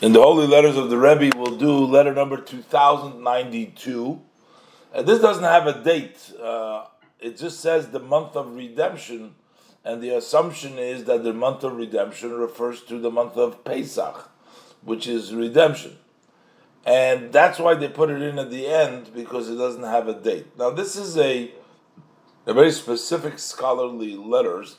In the Holy Letters of the Rebbe, we'll do letter number 2092. And this doesn't have a date, uh, it just says the month of redemption. And the assumption is that the month of redemption refers to the month of Pesach, which is redemption. And that's why they put it in at the end because it doesn't have a date. Now, this is a, a very specific scholarly letters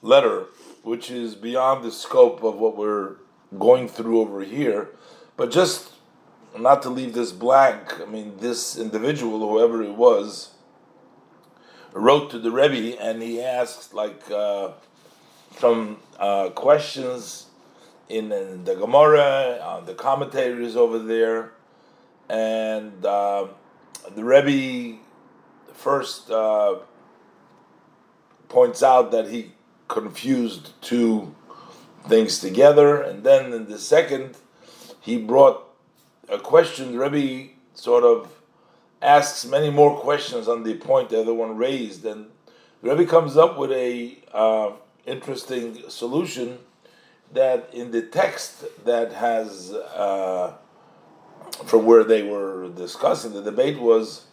letter, which is beyond the scope of what we're going through over here, but just not to leave this blank. I mean, this individual, whoever it was, wrote to the Rebbe and he asked like uh, some uh, questions in, in, the Gemara, uh, the commentators over there, and uh, the Rebbe first uh, points out that he confused two things together, and then in the second, he brought a question. The Rebbe sort of asks many more questions on the point the other one raised, and the Rebbe comes up with a uh, interesting solution that in the text that has uh, from where they were discussing the debate was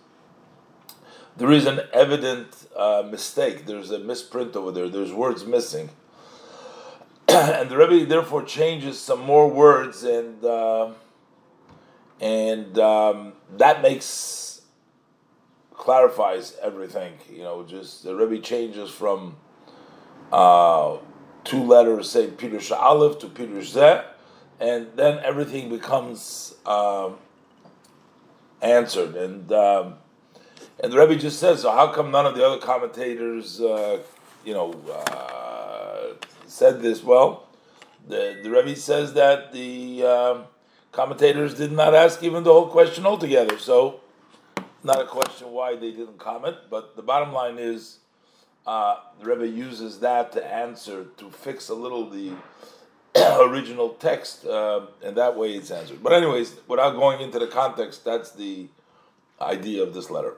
there is an evident uh, mistake. There's a misprint over there. There's words missing. and the Rebbe therefore changes some more words, and uh, and um, that makes clarifies everything. You know, just the Rebbe changes from uh, two letters, say Peter Aleph to Peter Zeh, and then everything becomes uh, answered. And um, and the Rebbe just says, so how come none of the other commentators, uh, you know? Said this well. The, the Rebbe says that the um, commentators did not ask even the whole question altogether. So, not a question why they didn't comment, but the bottom line is uh, the Rebbe uses that to answer, to fix a little the original text, uh, and that way it's answered. But, anyways, without going into the context, that's the idea of this letter.